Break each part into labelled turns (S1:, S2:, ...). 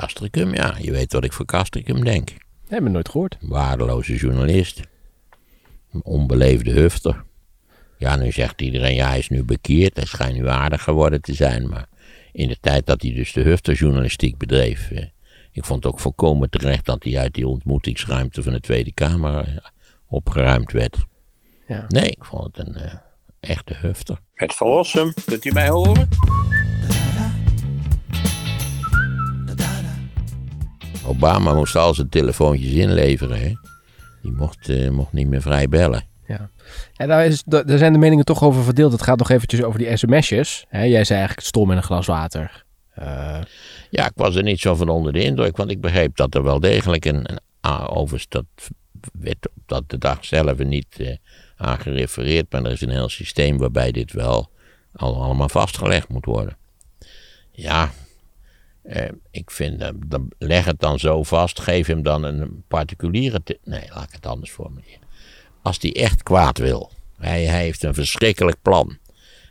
S1: Castricum, ja. Je weet wat ik voor Castricum denk.
S2: heb ik nooit gehoord.
S1: Waardeloze journalist. Een onbeleefde hufter. Ja, nu zegt iedereen, ja, hij is nu bekeerd. Hij schijnt nu aardig geworden te zijn. Maar in de tijd dat hij dus de hufterjournalistiek bedreef. eh, ik vond het ook volkomen terecht dat hij uit die ontmoetingsruimte van de Tweede Kamer eh, opgeruimd werd.
S2: Ja.
S1: Nee, ik vond het een eh, echte hufter.
S3: Het verlossen, kunt u mij horen?
S1: Obama moest al zijn telefoontjes inleveren. Hè? Die mocht, eh, mocht niet meer vrij bellen.
S2: Ja. Ja, daar, is, daar zijn de meningen toch over verdeeld. Het gaat nog eventjes over die sms'jes. Hè, jij zei eigenlijk stom in een glas water. Eh,
S1: Ja, ik was er niet zo van onder de indruk, want ik begreep dat er wel degelijk een, een ah, overigens dat werd op dat de dag zelf niet eh, aan gerefereerd, maar er is een heel systeem waarbij dit wel al, allemaal vastgelegd moet worden. Ja, eh, ik vind, dan, leg het dan zo vast, geef hem dan een particuliere, nee, laat ik het anders formuleren. Als die echt kwaad wil, hij, hij heeft een verschrikkelijk plan.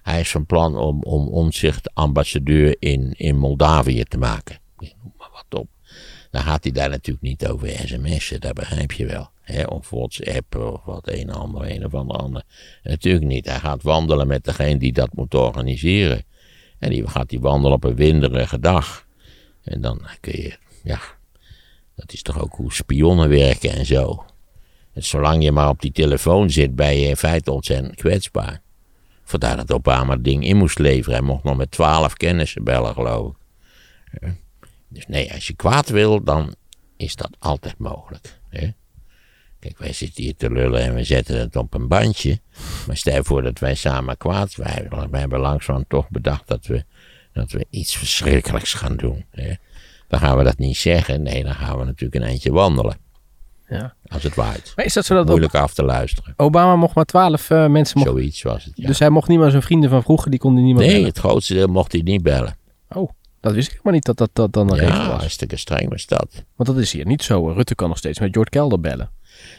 S1: Hij is van plan om, om Omtzigt ambassadeur in, in Moldavië te maken. Noem maar wat op. Dan gaat hij daar natuurlijk niet over sms'en, dat begrijp je wel. Hè? Of WhatsApp of wat een ander, een of ander. Natuurlijk niet. Hij gaat wandelen met degene die dat moet organiseren. En die gaat die wandelen op een winderige dag. En dan kun je, ja, dat is toch ook hoe spionnen werken en zo. En zolang je maar op die telefoon zit, ben je in feite ontzettend kwetsbaar. Vandaar dat Obama het ding in moest leveren. Hij mocht nog met twaalf kennissen bellen, geloof ik. Dus nee, als je kwaad wil, dan is dat altijd mogelijk. Hè? Kijk, wij zitten hier te lullen en we zetten het op een bandje. Maar stel voor dat wij samen kwaad wij, wij hebben langzaam toch bedacht dat we, dat we iets verschrikkelijks gaan doen. Hè? Dan gaan we dat niet zeggen. Nee, dan gaan we natuurlijk een eindje wandelen.
S2: ja.
S1: Als het waait.
S2: Maar is dat zo dat
S1: Moeilijk af te luisteren.
S2: Obama mocht maar twaalf eh, mensen... Mocht,
S1: Zoiets was het. Ja.
S2: Dus hij mocht niet maar zijn vrienden van vroeger, die konden niemand
S1: nee,
S2: bellen.
S1: het grootste deel mocht hij niet bellen.
S2: Oh, dat wist ik helemaal niet dat dat, dat dan een regel
S1: Ja,
S2: was.
S1: hartstikke streng was dat.
S2: Want dat is hier niet zo. Rutte kan nog steeds met George Kelder bellen.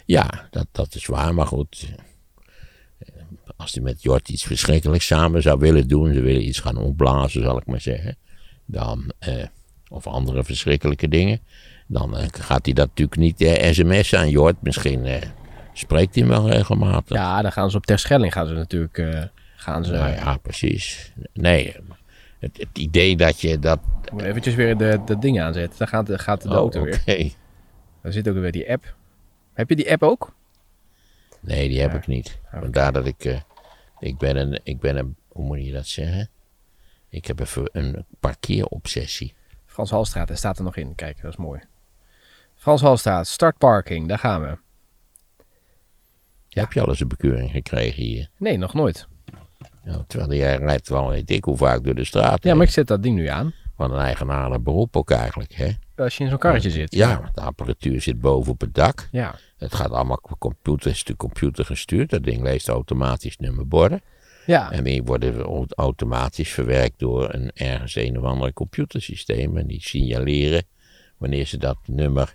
S1: Ja, dat, dat is waar, maar goed. Als hij met Jort iets verschrikkelijks samen zou willen doen, ze willen iets gaan opblazen, zal ik maar zeggen. Dan, eh, of andere verschrikkelijke dingen. Dan eh, gaat hij dat natuurlijk niet eh, sms'en aan Jort. Misschien eh, spreekt hij wel regelmatig.
S2: Ja, dan gaan ze op Terschelling gaan ze natuurlijk... eh, gaan ze,
S1: Nou ja, precies. Nee, het, het idee dat je dat...
S2: Moet eventjes weer de, de ding aanzetten. Dan gaat, de- gaat de
S1: Oh,
S2: auto
S1: oké.
S2: weer. Daar zit ook weer die app. Heb je die app ook?
S1: Nee, die heb ik niet. Vandaar dat ik. eh, ik ben een. Ik ben een. Hoe moet je dat zeggen? Ik heb even een parkeerobsessie.
S2: Frans Halstraat, hij staat er nog in. Kijk, dat is mooi. Frans Halstraat, start parking, daar gaan we.
S1: Heb je al eens een bekeuring gekregen hier?
S2: Nee, nog nooit.
S1: Ja, terwijl jij rijdt wel weet ik hoe vaak door de straat.
S2: Ja, maar ik zet dat ding nu aan.
S1: Wat een eigenaardig beroep ook eigenlijk, hè?
S2: Als je in zo'n karretje zit.
S1: Ja, de apparatuur zit boven op het dak.
S2: Ja.
S1: Het gaat allemaal is de computer gestuurd. Dat ding leest automatisch nummerborden.
S2: Ja.
S1: En die worden automatisch verwerkt door een ergens een of ander computersysteem. En die signaleren wanneer ze dat nummer,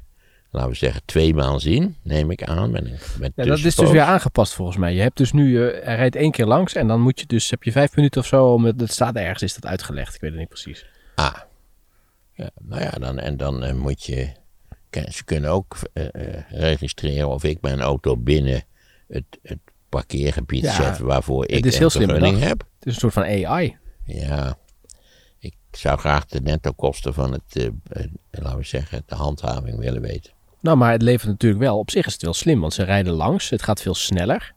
S1: laten we zeggen, tweemaal zien, neem ik aan. Met, met
S2: Ja, dat is dus weer aangepast volgens mij. Je hebt dus nu, eh, hij rijdt één keer langs en dan moet je dus, heb je vijf minuten of zo, om het, het staat ergens, is dat uitgelegd. Ik weet het niet precies.
S1: Ja, nou ja, dan, en dan eh, moet je, ze kunnen ook eh, eh, registreren of ik mijn auto binnen het, het parkeergebied
S2: Ja,
S1: zet waarvoor ik een vergunning heb.
S2: Het is een soort van AI.
S1: Ja, ik zou graag de netto kosten van het, laten we zeggen, de handhaving willen weten.
S2: Nou, maar het levert natuurlijk wel, op zich is het wel slim, want ze rijden langs, het gaat veel sneller.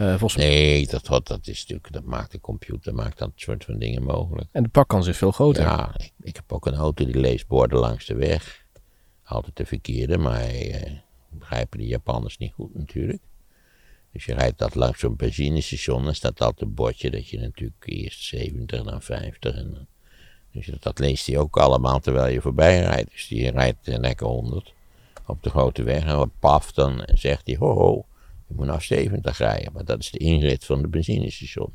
S2: Eh, volgens
S1: Nee, dat, dat, dat is natuurlijk, dat maakt de computer, maakt dat soort van dingen mogelijk.
S2: en de pakkans is veel groter.
S1: Ja, ik, ik heb ook een auto die leest borden langs de weg. Altijd de verkeerde, maar eh, begrijpen de Japanners niet goed natuurlijk. Dus je rijdt dat langs zo'n benzinestation, dan staat altijd een bordje dat je natuurlijk eerst 70, dan 50. En, dus dat, dat leest hij ook allemaal terwijl je voorbij rijdt. Dus die rijdt eh, lekker 100 op de grote weg en wat paf, dan zegt hij, ho ho, je moet nou 70 rijden. Maar dat is de inrit van de benzinestation.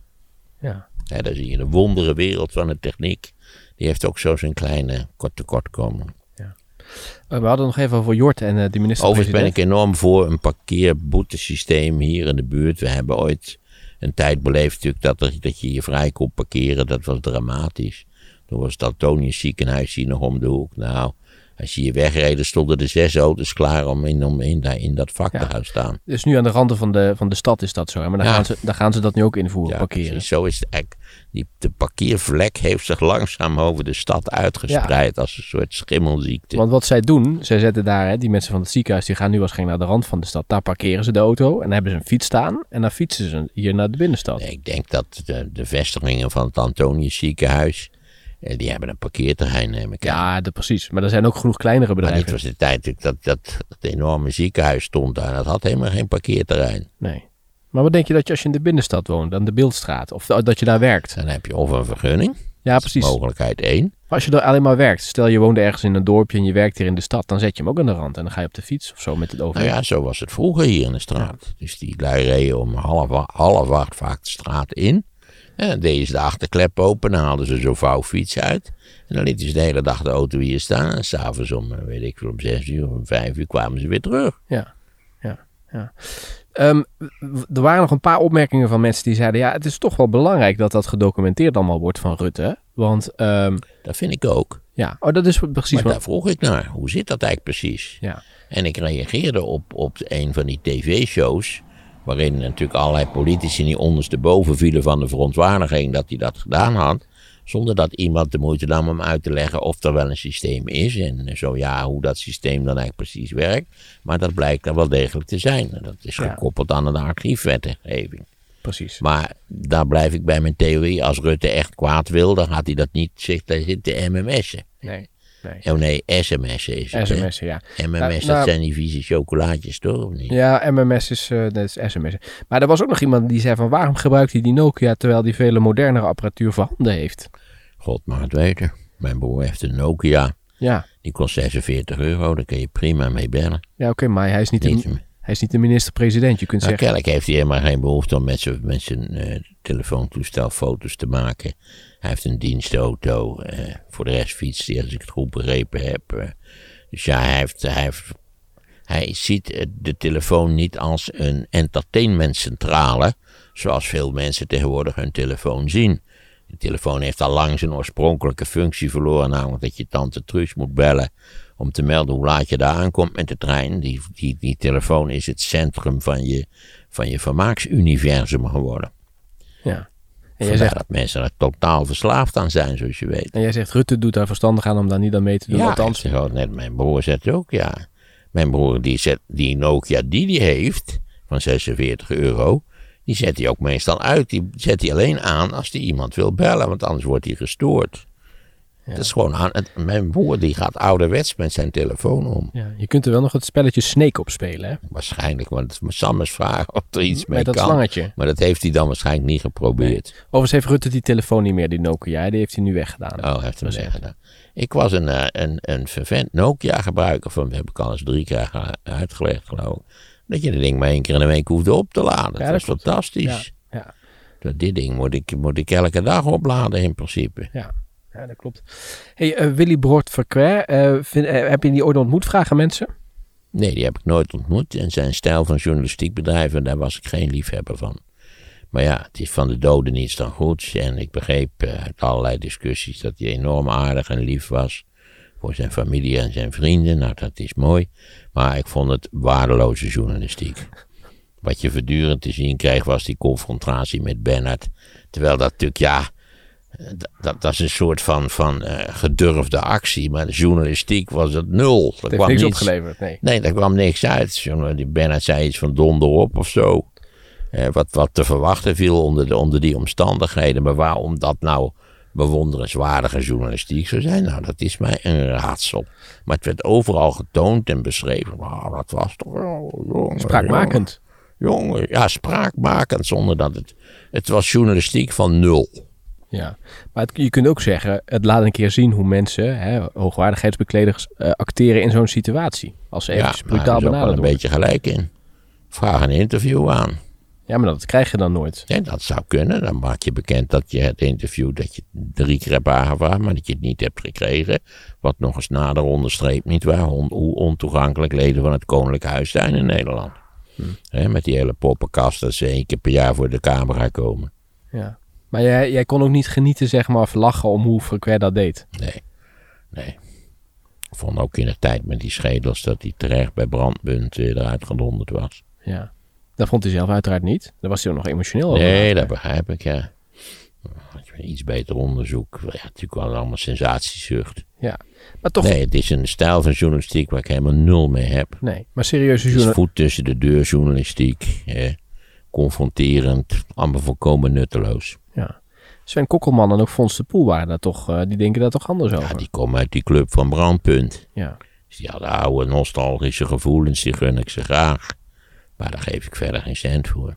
S2: Ja.
S1: Ja, daar zie je de wondere wereld van de techniek. Die heeft ook zo zijn kleine kort tekortkoming.
S2: Eh, we hadden nog even over Jort en eh, de minister.
S1: Overigens ben ik enorm voor een parkeerboetesysteem hier in de buurt. We hebben ooit een tijd beleefd natuurlijk dat, er, dat je hier vrij kon parkeren. Dat was dramatisch. Toen was het Antonius ziekenhuis hier nog om de hoek. Nou, als je hier wegreden, stonden er zes auto's klaar om in, om in, in dat vak te gaan staan.
S2: Dus nu aan de randen van de, van de stad is dat zo. hè? Maar dan,
S1: Ja.
S2: gaan ze, dan gaan ze dat nu ook invoeren,
S1: Ja,
S2: parkeren.
S1: precies. Zo is het eigenlijk. Die, de parkeervlek heeft zich langzaam over de stad uitgespreid als een soort schimmelziekte.
S2: Want wat zij doen, zij zetten daar, hè, die mensen van het ziekenhuis, die gaan nu waarschijnlijk naar de rand van de stad. Daar parkeren ze de auto en dan hebben ze een fiets staan. En dan fietsen ze hier naar de binnenstad.
S1: Ik denk dat de, de vestigingen van het Antonius ziekenhuis, die hebben een parkeerterrein, neem ik aan.
S2: Ja, dat, precies. Maar er zijn ook genoeg kleinere
S1: Maar dit
S2: bedrijven.
S1: was de tijd dat, dat, het enorme ziekenhuis stond daar. Dat had helemaal geen parkeerterrein.
S2: Nee. Maar wat denk je dat je als je in de binnenstad woont, aan de Beeldstraat, of dat je daar werkt?
S1: Dan heb je of een vergunning,
S2: Ja, precies.
S1: mogelijkheid één.
S2: Maar als je er alleen maar werkt, stel je woont ergens in een dorpje en je werkt hier in de stad, dan zet je hem ook aan de rand en dan ga je op de fiets of zo met het over.
S1: Nou ja, zo was het vroeger hier in de straat. Dus die lui reden om half, half acht vaak de straat in. En dan deden ze de achterklep open, dan haalden ze zo'n vouwfiets uit. En dan lieten ze de hele dag de auto hier staan. En s'avonds om, eh, weet ik veel, om zes uur of om vijf uur kwamen ze weer terug.
S2: Ja, ja, ja. Ehm, er waren nog een paar opmerkingen van mensen die zeiden: ja, het is toch wel belangrijk dat dat gedocumenteerd allemaal wordt van Rutte. Want ehm,
S1: Dat vind ik ook.
S2: ja, oh, dat is precies
S1: Maar
S2: wat.
S1: daar vroeg ik naar. Hoe zit dat eigenlijk precies?
S2: Ja,
S1: En ik reageerde op, op een van die tv-shows. Waarin natuurlijk allerlei politici die ondersteboven vielen van de verontwaardiging dat hij dat gedaan had. Zonder dat iemand de moeite nam om uit te leggen of er wel een systeem is. En zo ja, hoe dat systeem dan eigenlijk precies werkt. Maar dat blijkt er wel degelijk te zijn. Dat is gekoppeld aan de archiefwetgeving.
S2: precies.
S1: Maar daar blijf ik bij mijn theorie. Als Rutte echt kwaad wil, dan gaat hij dat niet zitten mms'en.
S2: Nee, nee.
S1: Oh nee, sms'en is het.
S2: SMS'en, ja.
S1: MMS,
S2: Nou,
S1: dat
S2: nou-
S1: zijn die vieze chocolaatjes toch? Of niet?
S2: Ja, MMS is, eh dat is sms'en. Maar er was ook nog iemand die zei: van waarom gebruikt hij die Nokia terwijl hij vele modernere apparatuur voorhanden heeft?
S1: God mag het weten. Mijn broer heeft een Nokia.
S2: Ja,
S1: Die kost 46 euro. Daar kun je prima mee bellen.
S2: ja oké, maar hij is niet,
S1: Niet,
S2: de, hij is niet de minister-president. Je kunt
S1: nou,
S2: zeggen:
S1: kennelijk heeft hij helemaal geen behoefte om met zijn, met zijn eh, telefoontoestel foto's te maken. Hij heeft een dienstauto. eh, voor de rest fietst hij, als ik het goed begrepen heb. eh. dus ja, hij, heeft, hij, heeft, hij ziet eh, de telefoon niet als een entertainmentcentrale. Zoals veel mensen tegenwoordig hun telefoon zien. De telefoon heeft al lang zijn oorspronkelijke functie verloren, namelijk dat je tante Truus moet bellen om te melden hoe laat je daar aankomt met de trein. Die, die, die telefoon is het centrum van je, van je vermaaksuniversum geworden.
S2: ja. En jij, zegt,
S1: dat mensen er totaal verslaafd aan zijn, zoals je weet.
S2: en jij zegt: Rutte doet daar verstandig aan om daar niet aan mee te doen.
S1: Ja,
S2: Althans,
S1: zeg net, mijn broer zet ook, ja. Mijn broer, die, zet, die Nokia die die heeft, van 46 euro, die zet hij ook meestal uit. Die zet hij alleen aan als hij iemand wil bellen, want anders wordt hij gestoord. Dat is gewoon aan, het- mijn broer die gaat ouderwets met zijn telefoon om.
S2: ja, je kunt er wel nog het spelletje Snake op spelen, hè?
S1: Waarschijnlijk, want Sam is vragen of er iets mee
S2: Met dat
S1: kan.
S2: slangetje.
S1: Maar dat heeft hij dan waarschijnlijk niet geprobeerd.
S2: Overigens heeft Rutte die telefoon niet meer, die Nokia. Die heeft hij nu weggedaan.
S1: Oh, heeft hem weggedaan. Ik was een, eh, een, een vervent Nokia-gebruiker van, heb ik al eens drie keer ge- uitgelegd geloof ik. Dat je dat ding maar één keer in de week hoefde op te laden. Dat
S2: dat klopt.
S1: fantastisch.
S2: Ja, ja,
S1: Dat dit ding moet ik, moet ik elke dag opladen in principe.
S2: ja. Ja, dat klopt. Hey, eh, Willy Broert Verquer, eh, eh, heb je die ooit ontmoet? Vragen mensen?
S1: Nee, die heb ik nooit ontmoet. En zijn stijl van journalistiek bedrijven, daar was ik geen liefhebber van. Maar ja, het is van de doden niets dan goeds. En ik begreep uit allerlei discussies dat hij enorm aardig en lief was. Voor zijn familie en zijn vrienden. Nou, dat is mooi. Maar ik vond het waardeloze journalistiek. Wat je voortdurend te zien kreeg was die confrontatie met Bennett. Terwijl dat natuurlijk, ja, dat, dat, dat is een soort van, van eh, gedurfde actie. Maar de journalistiek was het nul. Er
S2: heeft
S1: kwam
S2: niks opgeleverd, nee.
S1: Nee, daar kwam niks uit. Die Bennett zei iets van donder op of zo. Eh, wat, wat te verwachten viel onder, de, onder die omstandigheden. Maar waarom dat nou bewonderenswaardige journalistiek zou zijn, nou, dat is mij een raadsel. Maar het werd overal getoond en beschreven. Wauw, dat was toch wel... Jongen,
S2: Spraakmakend.
S1: Jongen, jongen, ja, spraakmakend zonder dat het... Het was journalistiek van nul.
S2: Ja, maar het- je kunt ook zeggen, het laat een keer zien hoe mensen, hè, hoogwaardigheidsbekleders, eh, acteren in zo'n situatie. Als ze
S1: Ja, daar
S2: brutaal
S1: ook wel
S2: benaderd
S1: een beetje gelijk in. Vraag een interview aan.
S2: Ja, maar dat krijg je dan nooit.
S1: Ja, dat zou kunnen. Dan maak je bekend dat je het interview dat je drie keer hebt aangevraagd, maar dat je het niet hebt gekregen. Wat nog eens nader onderstreept, niet waar, on- hoe ontoegankelijk leden van het Koninklijk Huis zijn in Nederland. Hè, met die hele poppenkast dat ze één keer per jaar voor de camera komen.
S2: Ja. Maar jij, jij kon ook niet genieten, zeg maar, of lachen om hoe Frequent dat deed.
S1: Nee, nee. Ik vond ook in de tijd met die schedels dat hij terecht bij brandpunt eh, eruit gedonderd was.
S2: Ja. Dat vond hij zelf uiteraard niet. Daar was hij ook nog emotioneel over.
S1: Nee, dat begrijp ik, ja. Had je iets beter onderzoek. Ja, natuurlijk wel allemaal sensatiezucht.
S2: Ja. Maar toch,
S1: Nee, het is een stijl van journalistiek waar ik helemaal nul mee heb.
S2: nee. Maar serieuze
S1: Het is
S2: journal...
S1: voet tussen de deur journalistiek. Eh, confronterend, allemaal volkomen nutteloos.
S2: Ja. Sven Kokkelman en ook Fons de Poel waren daar toch... eh, die denken daar toch anders over.
S1: Ja, die komen uit die club van Brandpunt.
S2: Ja.
S1: Dus die hadden oude nostalgische gevoelens, die gun ik ze graag. Maar daar geef ik verder geen cent voor.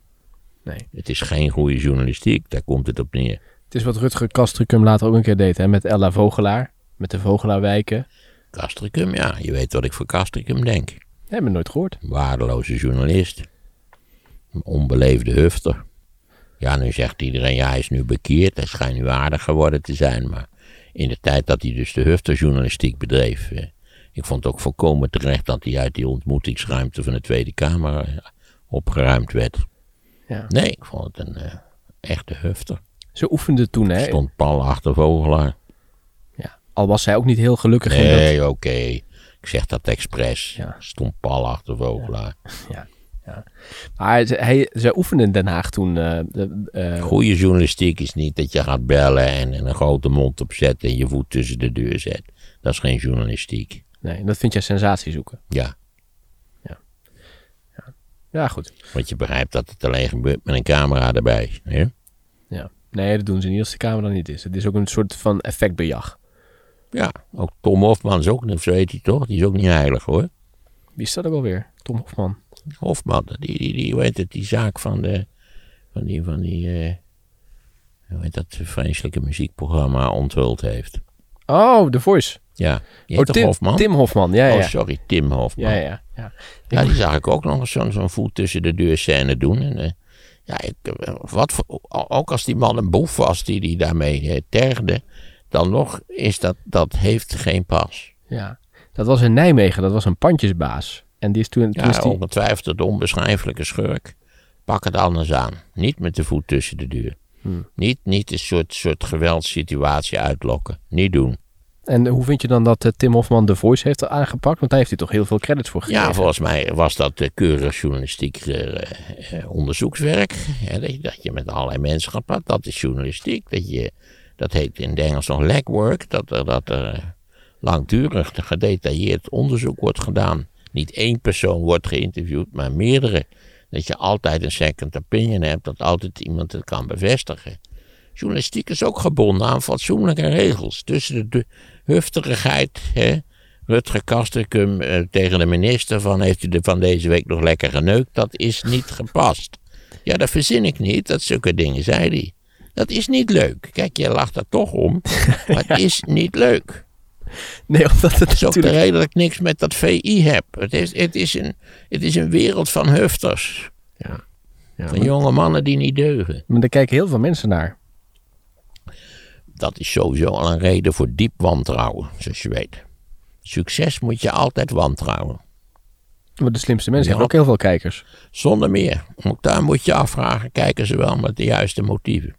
S2: Nee.
S1: Het is geen goede journalistiek, daar komt het op neer.
S2: Het is wat Rutger Kastricum later ook een keer deed, hè. Met Ella Vogelaar. Met de Vogelaarwijken.
S1: Castricum, ja, je weet wat ik voor Castricum denk.
S2: Hebben we nooit gehoord.
S1: Waardeloze journalist. Een onbeleefde hufter. Ja, nu zegt iedereen, ja, hij is nu bekeerd, hij schijnt nu aardig geworden te zijn. Maar in de tijd dat hij dus de hufterjournalistiek bedreef, eh, ik vond het ook volkomen terecht dat hij uit die ontmoetingsruimte van de Tweede Kamer eh, opgeruimd werd.
S2: Ja.
S1: Nee, ik vond het een eh, echte hufter.
S2: Ze oefende toen, hè.
S1: Stond pal achter Vogelaar.
S2: Ja. Al was zij ook niet heel gelukkig in dat...
S1: Nee, oké. Ik zeg dat expres.
S2: Ja.
S1: Stond pal achter Vogelaar.
S2: Maar ze, hij, ze oefende in Den Haag toen... eh, de, eh,
S1: Goede journalistiek is niet dat je gaat bellen en, en een grote mond opzet en je voet tussen de deur zet. Dat is geen journalistiek.
S2: nee, dat vind jij sensatie zoeken.
S1: Ja,
S2: Ja, goed.
S1: want je begrijpt dat het alleen gebeurt met een camera erbij. Hè?
S2: Ja. Nee, dat doen ze niet als de camera niet is. Het is ook een soort van effectbejag.
S1: Ja, ook Tom Hofman is ook, zo heet hij toch? Die is ook niet heilig hoor.
S2: Wie is dat ook alweer? Tom Hofman.
S1: Hofman, die, die, die hoe heet het, die zaak van de, van die, van die, eh, hoe heet dat vreselijke muziekprogramma onthuld heeft.
S2: Oh, The Voice.
S1: Ja,
S2: Oh, Tim,
S1: Hofman?
S2: Tim Hofman, ja, ja.
S1: Oh, sorry, Tim Hofman.
S2: Ja, ja, ja.
S1: Ja, die zag ik ook nog eens zo'n zo'n voet tussen de deur scène doen. En, eh, ja, ik, eh, wat voor, ook als die man een boef was die die daarmee eh, tergde, dan nog is dat, dat heeft geen pas.
S2: ja. Dat was in Nijmegen, dat was een pandjesbaas. En die is toen... toen
S1: Ja,
S2: is die,
S1: ongetwijfeld de onbeschrijfelijke schurk. Pak het anders aan. Niet met de voet tussen de deur.
S2: Hmm.
S1: Niet, niet een soort, soort geweldssituatie uitlokken. Niet doen.
S2: En hoe vind je dan dat eh, Tim Hofman The Voice heeft aangepakt? Want daar heeft hij toch heel veel credits voor gekregen.
S1: Ja, volgens mij was dat eh, keurig journalistiek eh, onderzoekswerk. Dat, je, dat je met allerlei mensen gaat praten. Dat is journalistiek. Dat, je, dat heet in het Engels nog legwork. Dat er, dat er langdurig gedetailleerd onderzoek wordt gedaan. Niet één persoon wordt geïnterviewd, maar meerdere. Dat je altijd een second opinion hebt. Dat altijd iemand het kan bevestigen. Journalistiek is ook gebonden aan fatsoenlijke regels. Tussen de, de hufterigheid, hè, Rutger eh, tegen de minister van heeft u er van deze week nog lekker geneukt, dat is niet gepast. Ja, dat verzin ik niet, dat zulke dingen zei hij. Dat is niet leuk. Kijk, je lacht er toch om, maar het is niet leuk.
S2: Nee, omdat het
S1: Dat is ook de
S2: natuurlijk...
S1: reden dat ik niks met dat VI heb. Het is, het is, een, het is een wereld van hufters.
S2: Ja. Ja,
S1: Van
S2: maar,
S1: jonge mannen die niet deugen.
S2: maar daar kijken heel veel mensen naar.
S1: Dat is sowieso al een reden voor diep wantrouwen, zoals je weet. Succes moet je altijd wantrouwen.
S2: Maar de slimste mensen hebben ook heel veel kijkers.
S1: Zonder meer. Ook daar moet je afvragen, kijken ze wel met de juiste motieven.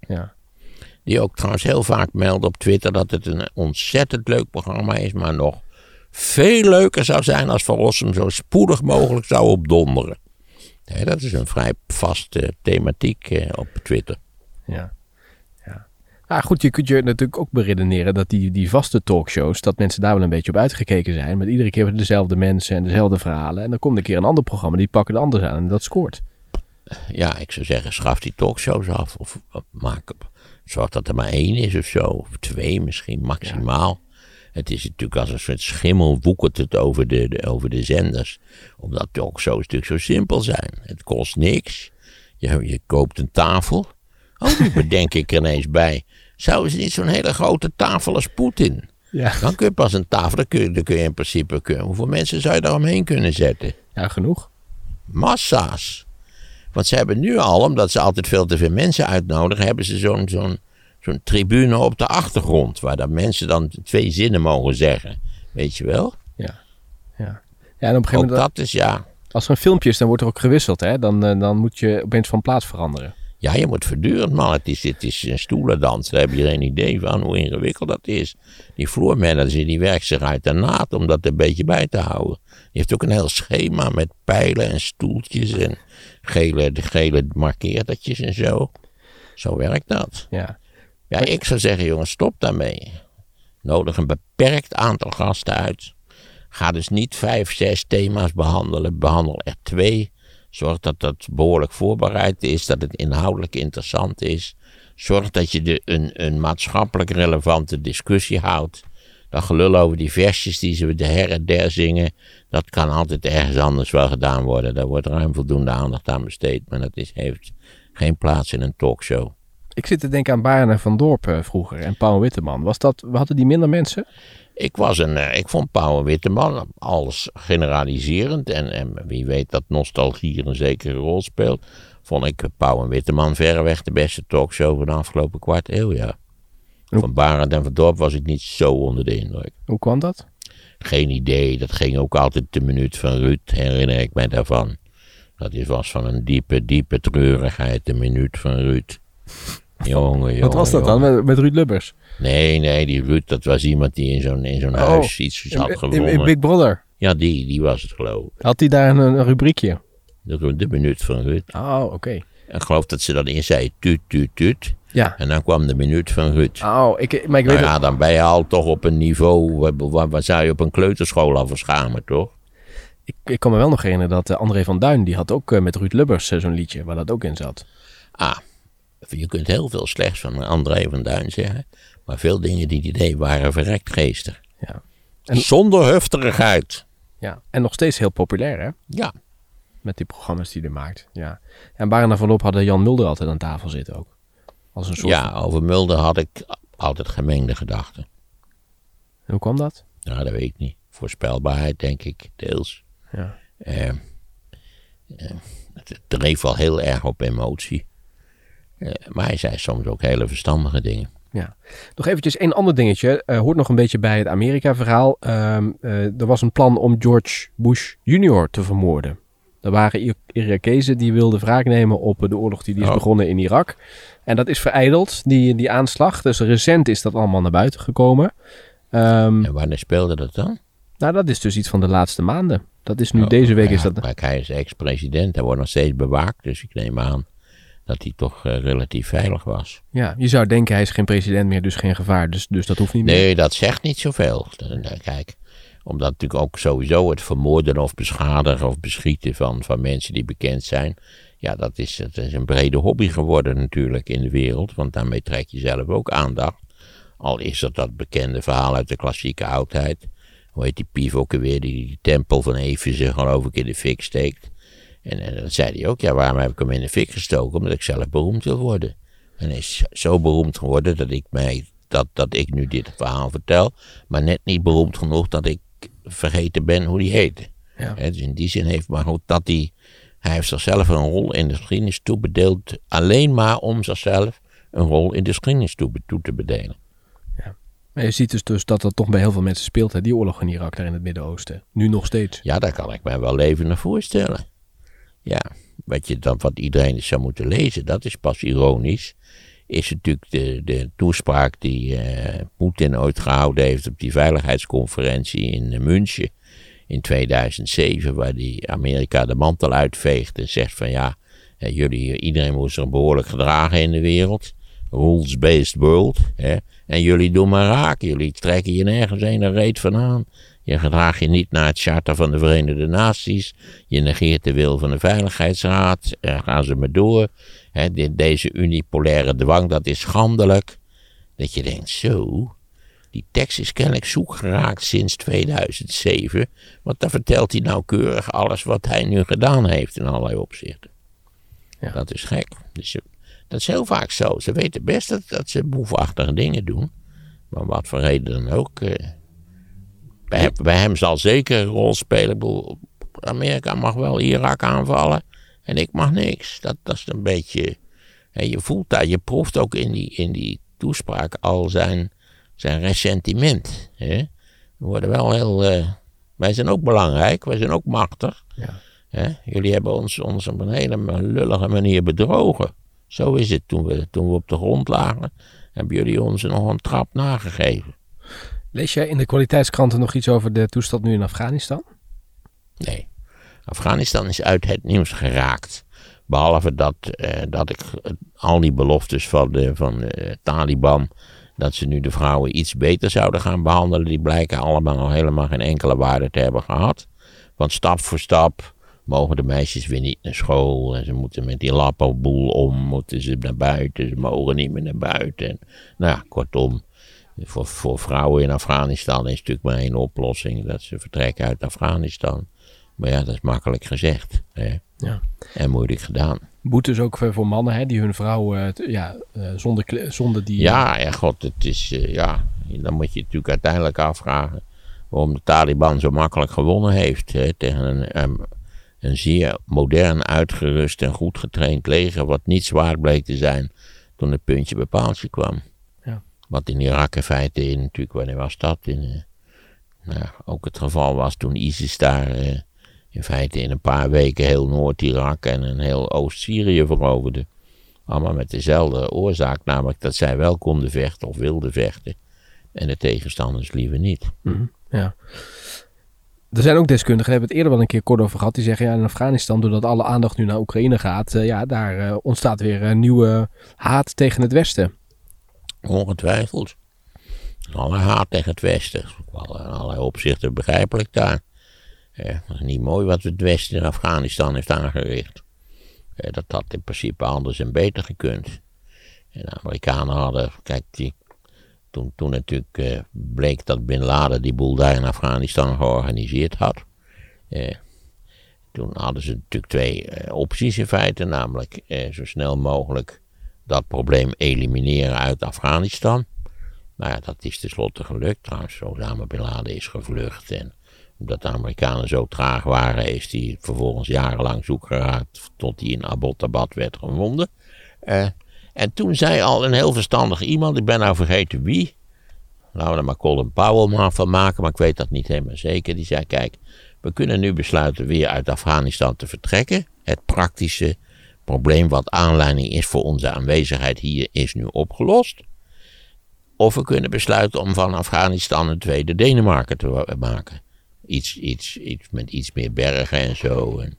S2: Ja.
S1: Die ook trouwens heel vaak melden op Twitter dat het een ontzettend leuk programma is, maar nog veel leuker zou zijn als Van Rossum zo spoedig mogelijk zou opdonderen. Nee, dat is een vrij vaste thematiek eh, op Twitter.
S2: Ja. ja. Ah, goed, je kunt je natuurlijk ook beredeneren dat die, die vaste talkshows, dat mensen daar wel een beetje op uitgekeken zijn. Met iedere keer dezelfde mensen en dezelfde verhalen. En dan komt een keer een ander programma, die pakken de anders aan en dat scoort.
S1: Ja, ik zou zeggen, schaf die talkshows af. Of, of maak. Zorg dat er maar één is of zo. Of twee misschien, maximaal. Het is natuurlijk als een soort schimmel woekert het over de, de- over de zenders. Omdat talkshows natuurlijk zo simpel zijn. Het kost niks. Je, je koopt een tafel. Oh, nu bedenk ik er ineens bij. Zouden ze niet zo'n hele grote tafel als Poetin?
S2: Ja.
S1: Dan kun je pas een tafel, dan kun je, dan kun je in principe... Kun, hoeveel mensen zou je daar omheen kunnen zetten?
S2: Ja, genoeg.
S1: Massa's. Want ze hebben nu al, omdat ze altijd veel te veel mensen uitnodigen, hebben ze zo'n zo'n zo'n tribune op de achtergrond. Waar dan mensen dan twee zinnen mogen zeggen. Weet je wel?
S2: Ja. Ja. Ja, en op een gegeven moment,
S1: dat is ja.
S2: als er een filmpje is, dan wordt er ook gewisseld. Hè? Dan, eh, dan moet je opeens van plaats veranderen.
S1: Ja, je moet voortdurend, man. Het is, het is een stoelendans. Daar heb je geen idee van hoe ingewikkeld dat is. Die vloermanager die werkt zich uit de naad om dat een beetje bij te houden. Die heeft ook een heel schema met pijlen en stoeltjes en gele, gele markeerdertjes en zo. Zo werkt dat.
S2: Ja.
S1: Ja, ik zou zeggen, jongens, stop daarmee. Nodig een beperkt aantal gasten uit. Ga dus niet vijf, zes thema's behandelen. Behandel er twee. Zorg dat dat behoorlijk voorbereid is, dat het inhoudelijk interessant is. Zorg dat je de, een, een maatschappelijk relevante discussie houdt. Dat gelul over die versjes die ze de her en der zingen, dat kan altijd ergens anders wel gedaan worden. Daar wordt ruim voldoende aandacht aan besteed, maar dat heeft geen plaats in een talkshow.
S2: Ik zit te denken aan Baren van Dorp eh, vroeger en Paul Witteman. Was dat, hadden die minder mensen?
S1: Ik, was een, eh, ik vond Pauw Witteman alles generaliserend. En, en wie weet dat nostalgie een zekere rol speelt. Vond ik Pauw en Witteman verreweg de beste talkshow van de afgelopen kwart eeuw, ja. Van Barend en van Dorp was ik niet zo onder de indruk.
S2: Hoe kwam dat?
S1: Geen idee. Dat ging ook altijd de minuut van Ruud, herinner ik mij daarvan. Dat was van een diepe, diepe treurigheid, de minuut van Ruud. Jongen, jongen.
S2: Wat was dat dan met, met Ruud Lubbers?
S1: Nee, nee, die Ruud, dat was iemand die in zo'n, in zo'n
S2: Oh,
S1: huis iets had
S2: In,
S1: gewonnen.
S2: in Big Brother.
S1: Ja, die, die was het geloof ik.
S2: Had hij daar een, een rubriekje?
S1: De, de minuut van Ruud.
S2: Oh, oké.
S1: Ik geloof dat ze dan eerst zei tuut, tuut, tuut.
S2: Ja.
S1: En dan kwam de minuut van Ruud.
S2: Oh, ik, maar ik weet
S1: nou ja, dan ben je al toch op een niveau, waar, waar, waar zou je op een kleuterschool al voor schamen, toch?
S2: Ik, ik kan me wel nog herinneren dat eh, André van Duin, die had ook eh, met Ruud Lubbers eh, zo'n liedje waar dat ook in zat.
S1: Ah, je kunt heel veel slechts van André van Duin zeggen. Maar veel dingen die hij deed waren verrekt geestig.
S2: Ja. En-
S1: Zonder hufterigheid.
S2: ja. En nog steeds heel populair, hè?
S1: Ja,
S2: Met die programma's die hij maakt. Ja. En Barend van Lop hadden Jan Mulder altijd aan tafel zitten ook. Als een soort...
S1: ja, over Mulder had ik altijd gemengde gedachten.
S2: En Hoe kwam dat?
S1: Nou, dat weet ik niet. Voorspelbaarheid, denk ik, deels.
S2: Ja.
S1: Eh, eh, het dreef wel heel erg op emotie. Eh, maar hij zei soms ook hele verstandige dingen.
S2: Ja. Nog eventjes één ander dingetje. eh, hoort nog een beetje bij het Amerika-verhaal. Ehm, eh, er was een plan om George Bush Jr. te vermoorden. Er waren Ir- Irakezen die wilden wraak nemen op de oorlog die, die is
S1: Oh.
S2: begonnen in Irak. En dat is vereideld, die, die aanslag. Dus recent is dat allemaal naar buiten gekomen. Ehm,
S1: En wanneer speelde dat dan?
S2: Nou, dat is dus iets van de laatste maanden. Dat is nu
S1: Oh,
S2: deze week
S1: ja,
S2: is dat...
S1: maar hij is ex-president. Hij wordt nog steeds bewaakt. Dus ik neem aan dat hij toch eh, relatief veilig was.
S2: Ja, je zou denken hij is geen president meer, dus geen gevaar. Dus, dus dat hoeft niet meer.
S1: Nee, dat zegt niet zoveel. Kijk, omdat natuurlijk ook sowieso het vermoorden of beschadigen of beschieten van, van mensen die bekend zijn. Ja, dat is, dat is een brede hobby geworden natuurlijk in de wereld. Want daarmee trek je zelf ook aandacht. Al is dat dat bekende verhaal uit de klassieke oudheid. Hoe heet die pief ook alweer, die die tempel van Efeze geloof ik in de fik steekt. En, en dan zei hij ook, ja waarom heb ik hem in de fik gestoken? Omdat ik zelf beroemd wil worden. En hij is zo beroemd geworden dat ik, mij, dat, dat ik nu dit verhaal vertel. Maar net niet beroemd genoeg dat ik vergeten ben hoe die heette.
S2: Ja.
S1: Dus in die zin heeft maar goed dat hij, hij heeft zichzelf een rol in de geschiedenis toebedeeld. Alleen maar om zichzelf een rol in de geschiedenis toe, toe te bedelen.
S2: Maar je ziet dus, dus dat dat toch bij heel veel mensen speelt, hè, die oorlog in Irak daar in het Midden-Oosten. Nu nog steeds.
S1: Ja, daar kan ik me wel levendig voorstellen. Ja, wat, je dan, wat iedereen zou moeten lezen, dat is pas ironisch. Is natuurlijk de, de toespraak die eh, Poetin ooit gehouden heeft op die veiligheidsconferentie in eh, München in 2007, waar die Amerika de mantel uitveegt en zegt van ja, jullie, iedereen moet zich behoorlijk gedragen in de wereld. Rules-based world. Hè? En jullie doen maar raak. Jullie trekken je nergens een reet van aan. Je gedraagt je niet naar het charter van de Verenigde Naties. Je negeert de wil van de Veiligheidsraad. Er gaan ze maar door. Deze unipolaire dwang, dat is schandelijk. Dat je denkt, zo, die tekst is kennelijk zoek geraakt sinds 2007. Want dan vertelt hij nauwkeurig alles wat hij nu gedaan heeft in allerlei opzichten.
S2: Ja.
S1: Dat is gek. Dus, eh, dat is heel vaak zo. Ze weten best dat, dat ze boefachtige dingen doen. Maar wat voor reden dan ook. eh, bij, hem, bij hem zal zeker een rol spelen. Bedoel, Amerika mag wel Irak aanvallen. En ik mag niks. Dat, dat is een beetje. hè, je voelt dat, je proeft ook in die, in die toespraak al zijn, zijn ressentiment. Hè? We worden wel heel. eh, wij zijn ook belangrijk, wij zijn ook machtig.
S2: Ja.
S1: Hè? Jullie hebben ons, ons op een hele lullige manier bedrogen. Zo is het. Toen we, toen we op de grond lagen, hebben jullie ons nog een trap nagegeven.
S2: Lees jij in de kwaliteitskranten nog iets over de toestand nu in Afghanistan?
S1: Nee. Afghanistan is uit het nieuws geraakt. Behalve dat, eh, dat ik eh, al die beloftes van de, van de Taliban. dat ze nu de vrouwen iets beter zouden gaan behandelen. die blijken allemaal nog helemaal geen enkele waarde te hebben gehad. Want stap voor stap mogen de meisjes weer niet naar school. En ze moeten met die lappenboel om, moeten ze naar buiten. Ze mogen niet meer naar buiten. En, nou ja, kortom. Voor, voor vrouwen in Afghanistan is natuurlijk maar één oplossing: dat ze vertrekken uit Afghanistan. Maar ja, dat is makkelijk gezegd. Hè?
S2: Ja.
S1: En moeilijk gedaan.
S2: Boetes ook voor mannen hè, die hun vrouw eh, ja, eh, zonder, zonder die...
S1: Ja, ja, god, het is, eh, ja, dan moet je natuurlijk uiteindelijk afvragen waarom de Taliban zo makkelijk gewonnen heeft hè, tegen een, een zeer modern uitgerust en goed getraind leger, wat niet zwaar bleek te zijn toen het puntje bij paaltje kwam. Wat in Irak in feite, in, natuurlijk, wanneer was dat? In, eh, nou, ook het geval was toen ISIS daar eh, in feite in een paar weken heel Noord-Irak en een heel Oost-Syrië veroverde. Allemaal met dezelfde oorzaak, namelijk dat zij wel konden vechten of wilden vechten. En de tegenstanders liever niet.
S2: Mhm, ja. Er zijn ook deskundigen, daar hebben het eerder wel een keer kort over gehad. Die zeggen ja, in Afghanistan, doordat alle aandacht nu naar Oekraïne gaat, eh, ja, daar ontstaat weer een nieuwe haat tegen het Westen.
S1: Ongetwijfeld. Alle haat tegen het Westen. In allerlei opzichten begrijpelijk daar. Dat is niet mooi wat het Westen in Afghanistan heeft aangericht. Dat had in principe anders en beter gekund. En de Amerikanen hadden, kijk, die, toen, toen natuurlijk eh, bleek dat Bin Laden die boel daar in Afghanistan georganiseerd had. Toen hadden ze natuurlijk twee eh, opties in feite, namelijk eh, zo snel mogelijk dat probleem elimineren uit Afghanistan. Nou ja, dat is tenslotte gelukt. Trouwens, Osama Bin Laden is gevlucht. En omdat de Amerikanen zo traag waren, is hij vervolgens jarenlang zoek geraakt tot hij in Abbottabad werd gevonden. Eh, en toen zei al een heel verstandig iemand, ik ben nou vergeten wie. Laten we er maar Colin Powell maar van maken, maar ik weet dat niet helemaal zeker. Die zei, kijk, we kunnen nu besluiten weer uit Afghanistan te vertrekken. Het praktische probleem wat aanleiding is voor onze aanwezigheid hier is nu opgelost. Of we kunnen besluiten om van Afghanistan een tweede Denemarken te maken. Iets, iets, iets met iets meer bergen en zo. En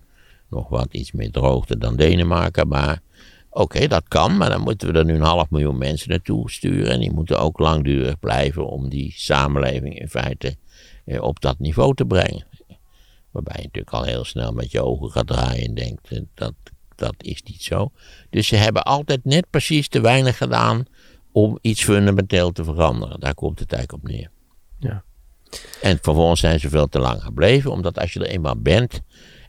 S1: nog wat iets meer droogte dan Denemarken. Maar oké, dat kan. Maar dan moeten we er nu een half miljoen mensen naartoe sturen. En die moeten ook langdurig blijven om die samenleving in feite eh, op dat niveau te brengen. Waarbij je natuurlijk al heel snel met je ogen gaat draaien en denkt, eh, dat, dat is niet zo. Dus ze hebben altijd net precies te weinig gedaan om iets fundamenteel te veranderen. Daar komt het eigenlijk op neer.
S2: Ja.
S1: En vervolgens zijn ze veel te lang gebleven, omdat als je er eenmaal bent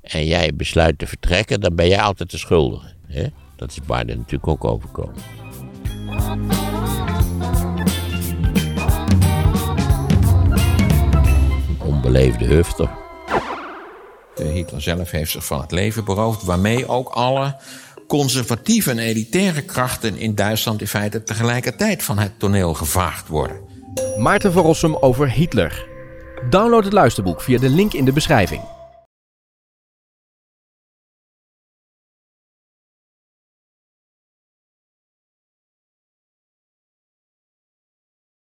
S1: en jij besluit te vertrekken, dan ben jij altijd de schuldige. Hè? Dat is Biden natuurlijk ook overkomen. Een onbeleefde hufter.
S4: Eh, Hitler zelf heeft zich van het leven beroofd, waarmee ook alle conservatieve en elitaire krachten in Duitsland in feite tegelijkertijd van het toneel gevaagd worden.
S2: Maarten van over Hitler. Download het luisterboek via de link in de beschrijving.